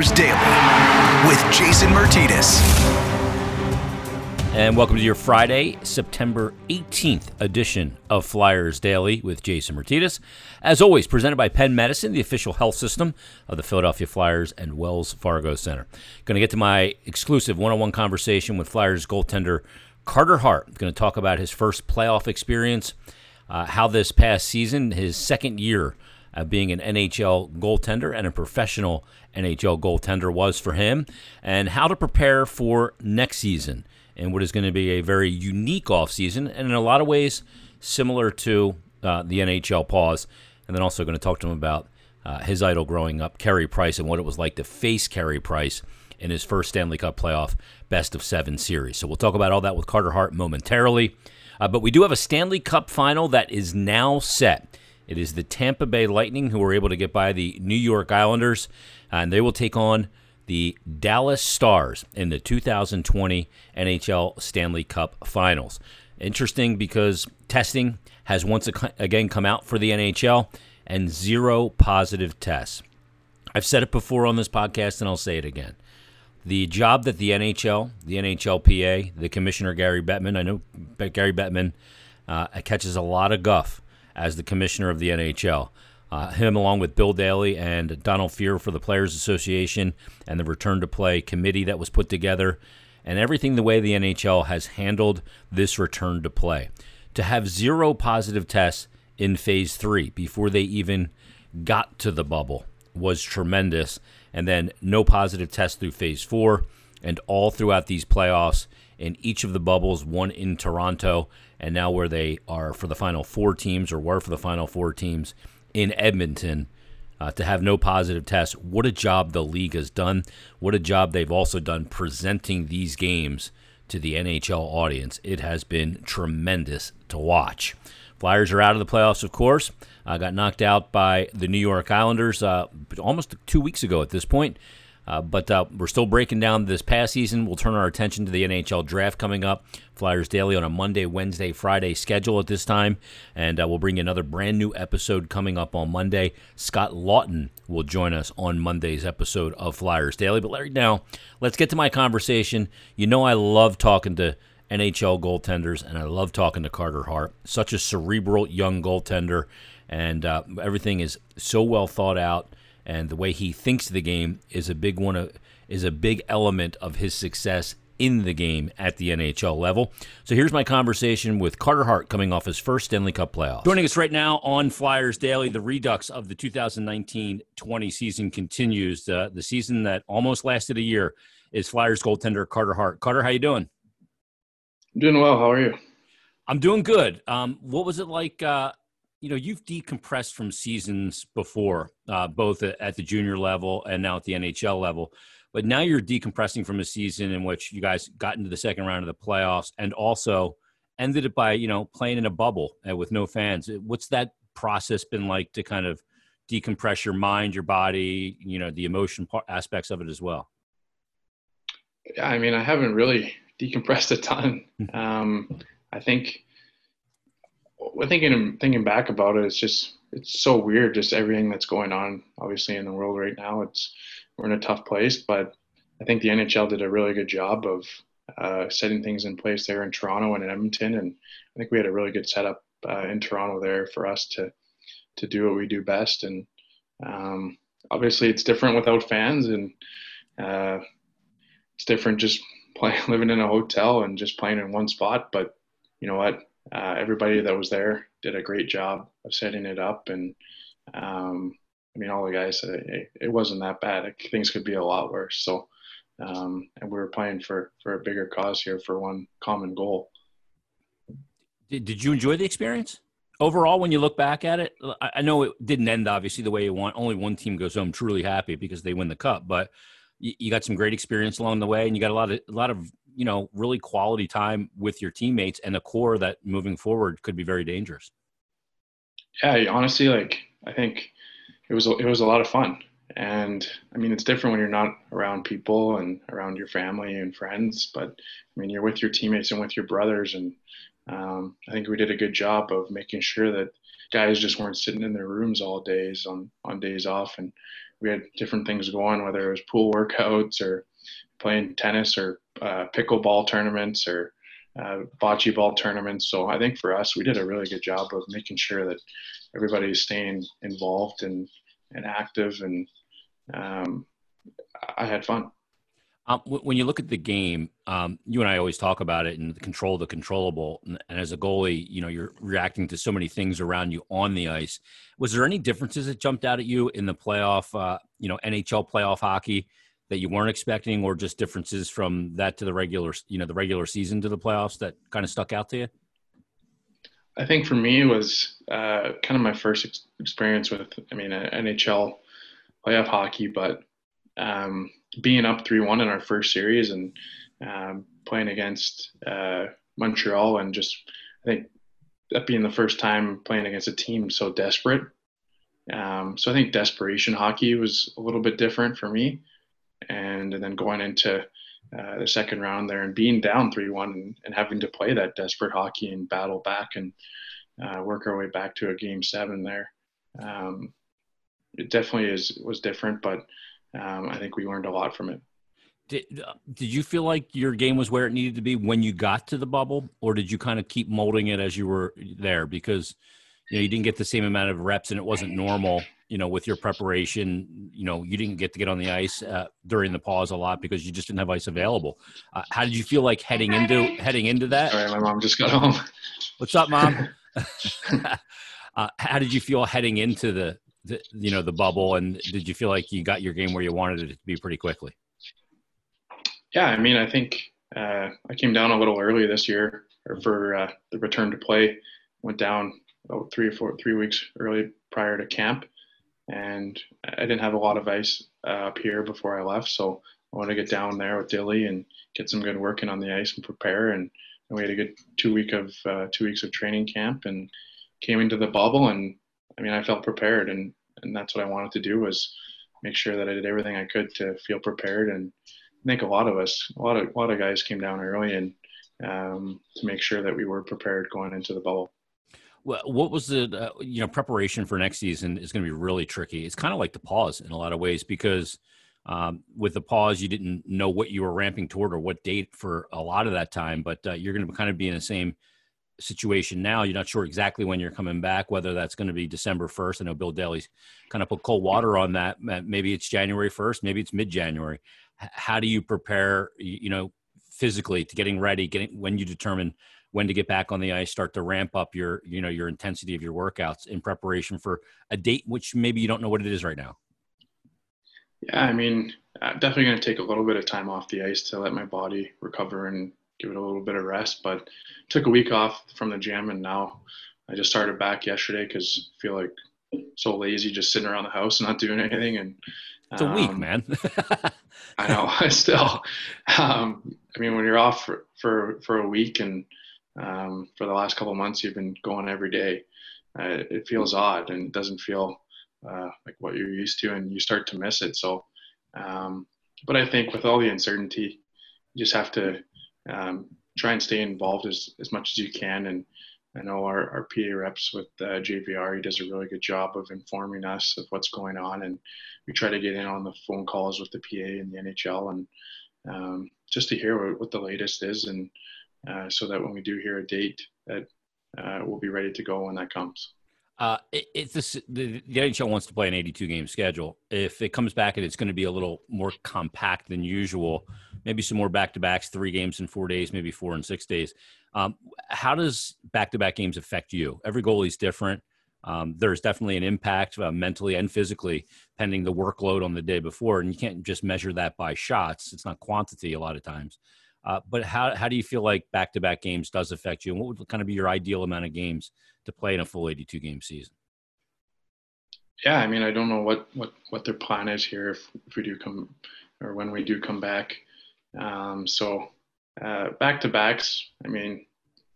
Daily with Jason Myrtetus. And welcome to your Friday, September 18th edition of Flyers Daily with Jason Myrtetus. As always, presented by Penn Medicine, the official health system of the Philadelphia Flyers and Wells Fargo Center. Going to get to my exclusive one on one conversation with Flyers goaltender Carter Hart. Going to talk about his first playoff experience, uh, how this past season, his second year of being an NHL goaltender and a professional NHL goaltender was for him, and how to prepare for next season and what is going to be a very unique offseason and in a lot of ways similar to uh, the NHL pause. And then also going to talk to him about uh, his idol growing up, Carey Price, and what it was like to face Carey Price in his first Stanley Cup playoff best of seven series. So we'll talk about all that with Carter Hart momentarily. Uh, but we do have a Stanley Cup final that is now set. It is the Tampa Bay Lightning who were able to get by the New York Islanders, and they will take on the Dallas Stars in the 2020 NHL Stanley Cup Finals. Interesting because testing has once again come out for the NHL and zero positive tests. I've said it before on this podcast and I'll say it again. The job that the NHL, the NHLPA, the commissioner Gary Bettman, I know Gary Bettman uh, catches a lot of guff as the commissioner of the NHL. Uh, him, along with Bill Daly and Donald Fehr for the Players Association and the Return to Play committee that was put together, and everything the way the NHL has handled this return to play. To have zero positive tests in phase three before they even got to the bubble was tremendous. And then no positive tests through phase four, and all throughout these playoffs in each of the bubbles, one in Toronto, and now where they are for the final four teams, or were for the final four teams in Edmonton uh, to have no positive tests. What a job the league has done. What a job they've also done presenting these games to the NHL audience. It has been tremendous to watch. Flyers are out of the playoffs, of course. Uh, got knocked out by the New York Islanders uh, almost two weeks ago at this point. Uh, but uh, we're still breaking down this past season. We'll turn our attention to the NHL draft coming up. Flyers Daily on a Monday, Wednesday, Friday schedule at this time. And uh, we'll bring another brand new episode coming up on Monday. Scott Laughton will join us on Monday's episode of Flyers Daily. But right now, let's get to my conversation. You know, I love talking to NHL goaltenders, and I love talking to Carter Hart. Such a cerebral young goaltender, and uh, everything is so well thought out and the way he thinks the game is a big one of, is a big element of his success in the game at the NHL level. So here's my conversation with Carter Hart coming off his first Stanley Cup playoff. Joining us right now on Flyers Daily, the redux of the 2019-20 season continues. Uh, the season that almost lasted a year is Flyers goaltender Carter Hart. Carter, how you doing? I'm doing well. How are you? I'm doing good. Um, what was it like uh, you know you've decompressed from seasons before uh, both at the junior level and now at the nhl level but now you're decompressing from a season in which you guys got into the second round of the playoffs and also ended it by you know playing in a bubble uh, with no fans. What's that process been like to kind of decompress your mind your body you know the emotion aspects of it as well? Yeah i mean i haven't really decompressed a ton. Um, i think thinking thinking back about it, it's just it's so weird. Just everything that's going on, obviously in the world right now. It's we're in a tough place, but I think the NHL did a really good job of uh, setting things in place there in Toronto and in Edmonton, and I think we had a really good setup uh, in Toronto there for us to to do what we do best. And um, obviously, it's different without fans, and uh, it's different just playing living in a hotel and just playing in one spot. But you know what? Uh, everybody that was there did a great job of setting it up. And um, I mean, all the guys it, it wasn't that bad. It, things could be a lot worse. So, um, and we were playing for for a bigger cause here for one common goal. Did, did you enjoy the experience? Overall, when you look back at it, I know it didn't end obviously the way you want. Only one team goes home truly happy because they win the cup, but you, got some great experience along the way, and you got a lot of a lot of you know really quality time with your teammates and a core that moving forward could be very dangerous. Yeah honestly like i think it was it was a lot of fun. And i mean it's different when you're not around people and around your family and friends but i mean you're with your teammates and with your brothers and um, i think we did a good job of making sure that guys just weren't sitting in their rooms all days on on days off, and we had different things going, whether it was pool workouts or playing tennis or uh, pickleball tournaments or uh, bocce ball tournaments. So I think for us, we did a really good job of making sure that everybody is staying involved and and active, and um, I had fun. Um, when you look at the game, um, you and I always talk about it and control the controllable. And, and, as a goalie, you know you're reacting to so many things around you on the ice. Was there any differences that jumped out at you in the playoff, uh, you know, NHL playoff hockey that you weren't expecting, or just differences from that to the regular, you know, the regular season to the playoffs that kind of stuck out to you? I think for me it was uh, kind of my first ex- experience with, I mean, NHL playoff hockey, but um, being up three one in our first series and um, playing against uh, Montreal and just I think that being the first time playing against a team so desperate. Um, so I think desperation hockey was a little bit different for me, and, and then going into uh, the second round there and being down three one and, and, having to play that desperate hockey and battle back and uh, work our way back to a game seven there. Um, it definitely is was different, but um, I think we learned a lot from it. Did, did you feel like your game was where it needed to be when you got to the bubble, or did you kind of keep molding it as you were there because you know you didn't get the same amount of reps and it wasn't normal? You know, with your preparation, you know, you didn't get to get on the ice uh, during the pause a lot because you just didn't have ice available. Uh, how did you feel like heading into heading into that? Sorry, my mom just got home. What's up, mom? uh, how did you feel heading into the the, you know the bubble and did you feel like you got your game where you wanted it to be pretty quickly yeah i mean i think uh, i came down a little early this year for uh, the return to play went down about three or four three weeks early prior to camp and i didn't have a lot of ice uh, up here before i left so i wanted to get down there with dilly and get some good working on the ice and prepare and, and we had a good two week of uh, two weeks of training camp and came into the bubble and I mean, I felt prepared, and and that's what I wanted to do was make sure that I did everything I could to feel prepared. And I think a lot of us, a lot of a lot of guys came down early and um, to make sure that we were prepared going into the bubble. Well, what was the uh, you know preparation for next season is going to be really tricky. It's kind of like the pause in a lot of ways because um, with the pause you didn't know what you were ramping toward or what date for a lot of that time, but uh, you're going to kind of be in the same situation now. You're not sure exactly when you're coming back, whether that's going to be December 1st. I know Bill Daly's kind of put cold water on that. Maybe it's January 1st, maybe it's mid January. How do you prepare, you know, physically to getting ready, getting when you determine when to get back on the ice, start to ramp up your, you know, your intensity of your workouts in preparation for a date, which maybe you don't know what it is right now? Yeah, I mean, I'm definitely going to take a little bit of time off the ice to let my body recover and give it a little bit of rest. But took a week off from the gym, and now I just started back yesterday because I feel like so lazy just sitting around the house and not doing anything. And it's a um, week, man. I know. I still, um, I mean, when you're off for for, for a week and um, for the last couple months you've been going every day, uh, it feels odd and it doesn't feel uh, like what you're used to, and you start to miss it. So, um, but I think with all the uncertainty, you just have to um, try and stay involved as, as much as you can. And I know our, our PA reps with uh, JVR, he does a really good job of informing us of what's going on. And we try to get in on the phone calls with the PA and the NHL and um, just to hear what, what, the latest is. And uh, so that when we do hear a date that uh, we'll be ready to go when that comes. Uh, if this, the, the NHL wants to play an 82 game schedule, if it comes back and it's going to be a little more compact than usual, maybe some more back to backs, three games in four days, maybe four and six days. Um, how does back to back games affect you? Every goalie is different. Um, there's definitely an impact uh, mentally and physically, pending the workload on the day before, and you can't just measure that by shots. It's not quantity a lot of times. Uh, but how how do you feel like back to back games does affect you, and what would kind of be your ideal amount of games to play in a full 82 game season? Yeah, I mean, I don't know what what what their plan is here if, if we do come or when we do come back. Um, so uh, back to backs, I mean,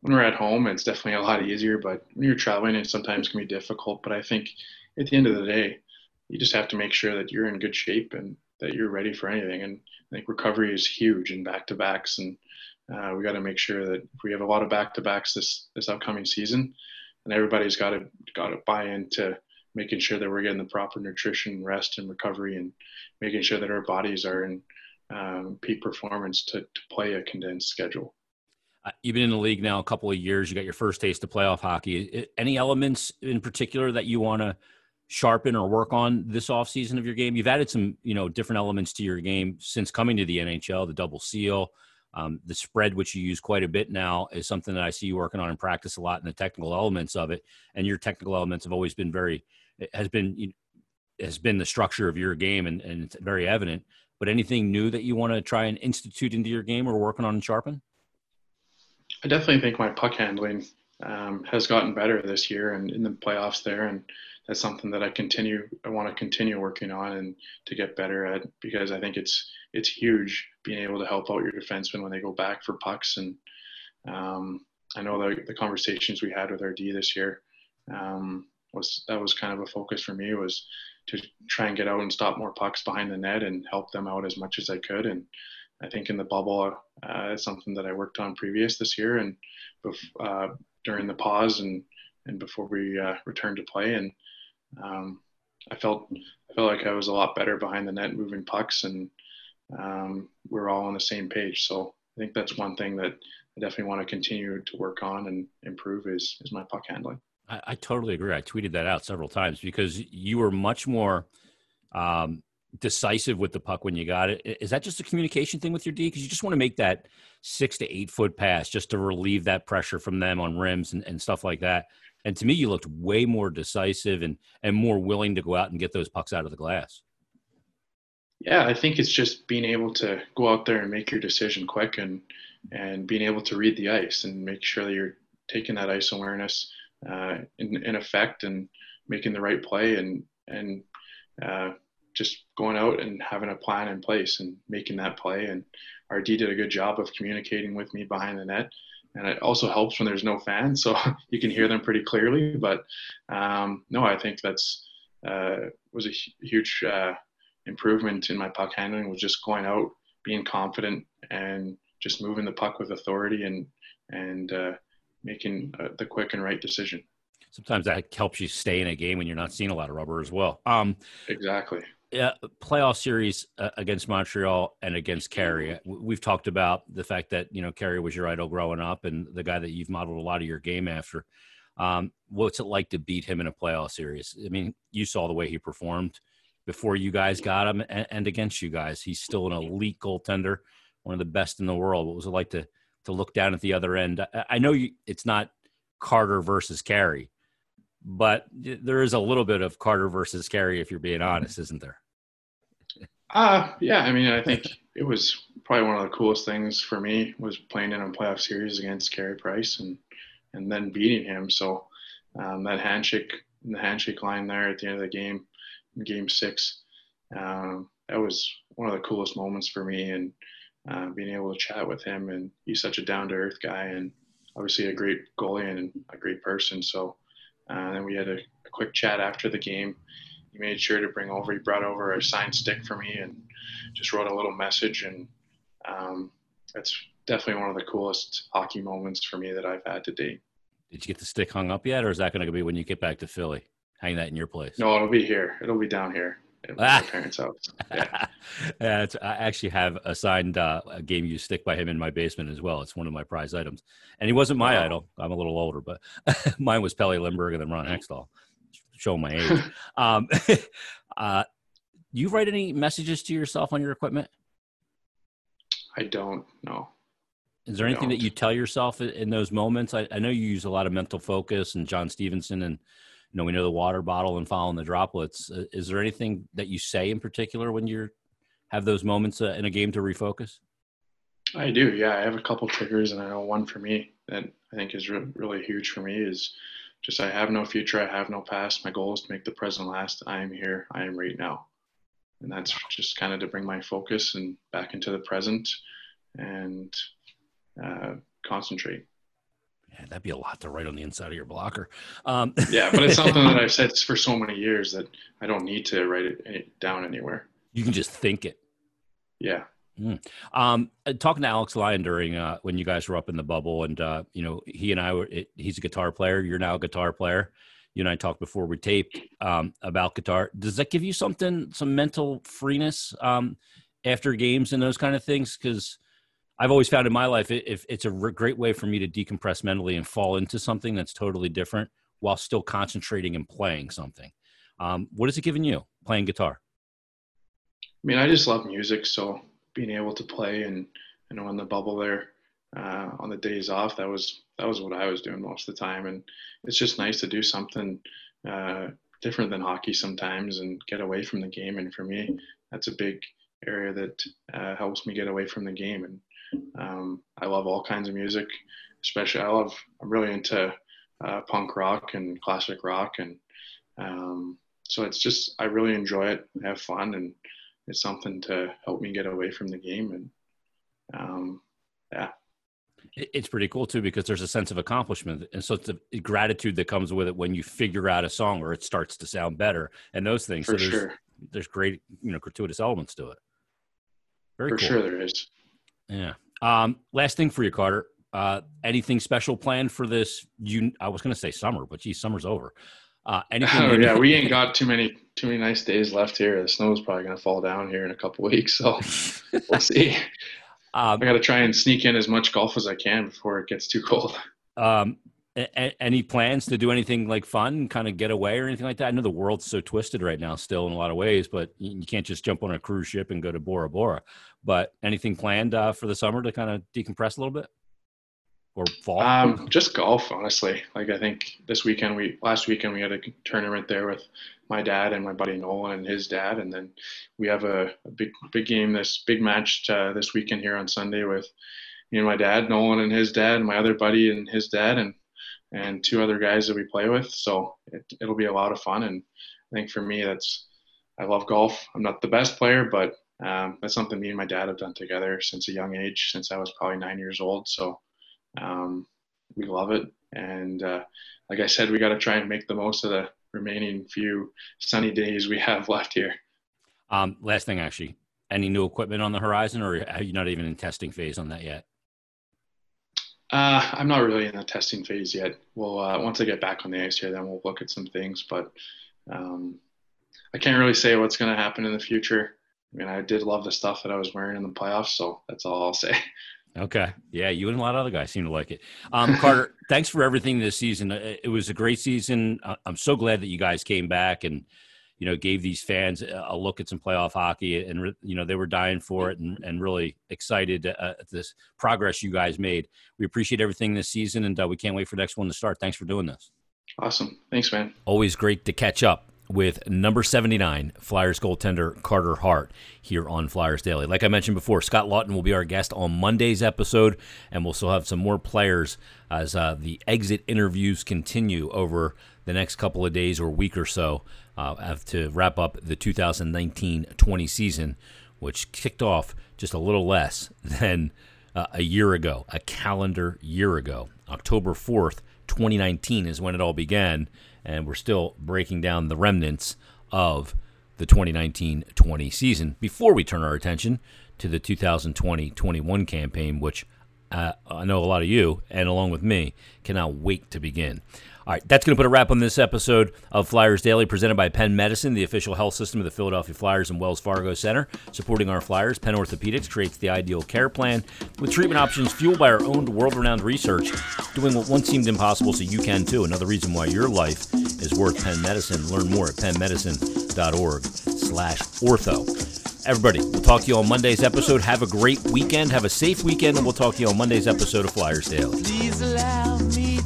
when we're at home, it's definitely a lot easier. But when you're traveling, it sometimes can be difficult. But I think at the end of the day, you just have to make sure that you're in good shape and that you're ready for anything. And I think recovery is huge in back to backs, and uh, we got to make sure that we have a lot of back to backs this this upcoming season, and everybody's got to got to buy into making sure that we're getting the proper nutrition, rest, and recovery, and making sure that our bodies are in um, peak performance to, to play a condensed schedule. Uh, you've been in the league now a couple of years. You got your first taste of playoff hockey. Any elements in particular that you want to sharpen or work on this offseason of your game? You've added some, you know, different elements to your game since coming to the NHL, the double seal, um, the spread, which you use quite a bit now, is something that I see you working on in practice a lot in the technical elements of it. And your technical elements have always been very, has been, has been the structure of your game and, and it's very evident. But anything new that you want to try and institute into your game or working on and sharpen? I definitely think my puck handling um, has gotten better this year and in the playoffs there. And that's something that I continue, I want to continue working on and to get better at because I think it's, it's huge being able to help out your defensemen when they go back for pucks. And um, I know the, the conversations we had with our D this year um, was, that was kind of a focus for me was to try and get out and stop more pucks behind the net and help them out as much as I could. And I think in the bubble, uh, it's something that I worked on previous this year and uh, during the pause and and before we uh, returned to play. And um, I felt I felt like I was a lot better behind the net, moving pucks, and um, we're all on the same page. So I think that's one thing that I definitely want to continue to work on and improve is is my puck handling. I, I totally agree. I tweeted that out several times because you were much more um, decisive with the puck when you got it. Is that just a communication thing with your D? Because you just want to make that six to eight foot pass just to relieve that pressure from them on rims and, and stuff like that. And to me, you looked way more decisive and and more willing to go out and get those pucks out of the glass. Yeah, I think it's just being able to go out there and make your decision quick and and being able to read the ice and make sure that you're taking that ice awareness uh, in, in effect and making the right play and and uh, just going out and having a plan in place and making that play. And RD did a good job of communicating with me behind the net. And it also helps when there's no fans, so you can hear them pretty clearly. But um, no, I think that's uh, was a huge uh, improvement in my puck handling. Was just going out, being confident, and just moving the puck with authority and and uh, making uh, the quick and right decision sometimes that helps you stay in a game when you're not seeing a lot of rubber as well. Um, exactly uh, playoff series uh, against Montreal and against Carey. We've talked about the fact that you know Carey was your idol growing up and the guy that you've modeled a lot of your game after. Um, what's it like to beat him in a playoff series? I mean, you saw the way he performed before you guys got him and, and against you guys. He's still an elite goaltender, one of the best in the world. What was it like to to look down at the other end? I, I know you, it's not Carter versus Carey, but there is a little bit of Carter versus Carey, if you're being honest, isn't there? Uh, yeah. I mean, I think it was probably one of the coolest things for me was playing in a playoff series against Carey Price and and then beating him. So um, that handshake, the handshake line there at the end of the game, game six, um, that was one of the coolest moments for me and uh, being able to chat with him. And he's such a down to earth guy and obviously a great goalie and a great person. So uh, then we had a, a, quick chat after the game. He made sure to bring over, he brought over a signed stick for me and just wrote a little message. And um, that's definitely one of the coolest hockey moments for me that I've had to date. Did you get the stick hung up yet, or is that going to be when you get back to Philly? Hang that in your place. No, it'll be here. It'll be down here at my parents' house. Yeah. yeah I actually have a signed uh, game used stick by him in my basement as well. It's one of my prize items, and he wasn't my idol. I'm a little older, but mine was Pelle Lindbergh and then Ron Hextall. Show my age. um, uh, you write any messages to yourself on your equipment? I don't know. Is there anything that you tell yourself in those moments? I, I know you use a lot of mental focus and John Stevenson and you know we know the water bottle and following the droplets uh, is there anything that you say in particular when you have those moments uh, in a game to refocus? I do yeah. I have a couple triggers and i know one for me that i think is re- really huge for me is just i have no future i have no past. My goal is to make the present last. I am here. I am right now. And that's just kind of to bring my focus and back into the present and uh, concentrate yeah, that'd be a lot to write on the inside of your blocker. Um, yeah, but it's something that I've said for so many years that I don't need to write it down anywhere. You can just think it. Yeah. Mm. Um, uh, talking to Alex Lyon during uh, when you guys were up in the bubble, and uh, you know he and I were. It, he's a guitar player. You're now a guitar player. You and I talked before we taped um, about guitar. Does that give you something, some mental freeness um, after games and those kind of things? Because I've always found in my life it, it's a great way for me to decompress mentally and fall into something that's totally different while still concentrating and playing something. Um, what has it given you playing guitar? I mean, I just love music, so being able to play and you know in the bubble there uh, on the days off, that was that was what I was doing most of the time, and it's just nice to do something uh, different than hockey sometimes and get away from the game. And for me, that's a big area that uh, helps me get away from the game. And um, I love all kinds of music, especially I love I'm really into uh, punk rock and classic rock, and um, so it's just I really enjoy it, have fun, and it's something to help me get away from the game. And um, yeah. It's pretty cool too because there's a sense of accomplishment, and so it's the gratitude that comes with it when you figure out a song or it starts to sound better, and those things. For so there's, sure. There's great, you know, gratuitous elements to it. Very for cool. sure, there is. Yeah. Um, last thing for you, Carter. Uh, anything special planned for this? You, I was going to say summer, but geez, summer's over. Uh, anything? Oh, yeah, we ain't got too many too many nice days left here. The snow's probably going to fall down here in a couple weeks, so we'll see. Um, I got to try and sneak in as much golf as I can before it gets too cold. Um, a- any plans to do anything like fun, kind of get away or anything like that? I know the world's so twisted right now, still in a lot of ways, but you can't just jump on a cruise ship and go to Bora Bora. But anything planned uh, for the summer to kind of decompress a little bit? or fall? Um, just golf, honestly. Like I think this weekend we last weekend we had a tournament there with my dad and my buddy Nolan and his dad, and then we have a, a big big game this big match uh, this weekend here on Sunday with me and my dad, Nolan and his dad, and my other buddy and his dad, and and two other guys that we play with. So it, it'll be a lot of fun, and I think for me that's I love golf. I'm not the best player, but um, that's something me and my dad have done together since a young age, since I was probably nine years old. So um, we love it, and uh, like I said, we got to try and make the most of the remaining few sunny days we have left here. Um, last thing, actually, any new equipment on the horizon, or are you not even in testing phase on that yet? Uh, I'm not really in the testing phase yet. Well, uh, once I get back on the ice here, then we'll look at some things. But um, I can't really say what's going to happen in the future. I mean, I did love the stuff that I was wearing in the playoffs, so that's all I'll say. Okay. Yeah, you and a lot of other guys seem to like it. Um, Carter, thanks for everything this season. Uh, it was a great season. I'm so glad that you guys came back and you know gave these fans a look at some playoff hockey, and you know they were dying for it and, and really excited uh, at this progress you guys made. We appreciate everything this season, and uh, we can't wait for the next one to start. Thanks for doing this. Awesome. Thanks, man. Always great to catch up with number 79 Flyers goaltender Carter Hart here on Flyers Daily. Like I mentioned before, Scott Laughton will be our guest on Monday's episode, and we'll still have some more players as uh, the exit interviews continue over the next couple of days or week or so uh, to wrap up the 2019-20 season, which kicked off just a little less than uh, a year ago, a calendar year ago. October 4th, 2019 is when it all began and we're still breaking down the remnants of the 2019 20 season before we turn our attention to the 2020 21 campaign, which uh, I know a lot of you, and along with me, cannot wait to begin. All right, that's going to put a wrap on this episode of Flyers Daily, presented by Penn Medicine, the official health system of the Philadelphia Flyers and Wells Fargo Center. Supporting our Flyers, Penn Orthopedics creates the ideal care plan with treatment options fueled by our own world renowned research, doing what once seemed impossible so you can too. Another reason why your life is worth Penn Medicine. Learn more at pennmedicine.org slash ortho. Everybody, we'll talk to you on Monday's episode. Have a great weekend. Have a safe weekend, and we'll talk to you on Monday's episode of Flyers Daily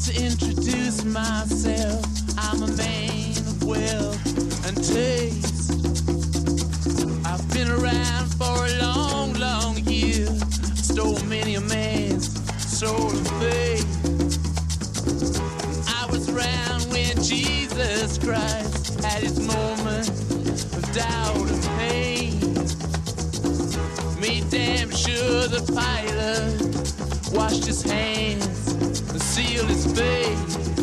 to introduce myself. I'm a man of wealth and taste. I've been around for a long, long year. Stole many a man's soul and faith. I was around when Jesus Christ had his moment of doubt and pain. Made damn sure the Pilate washed his hands seal his fate.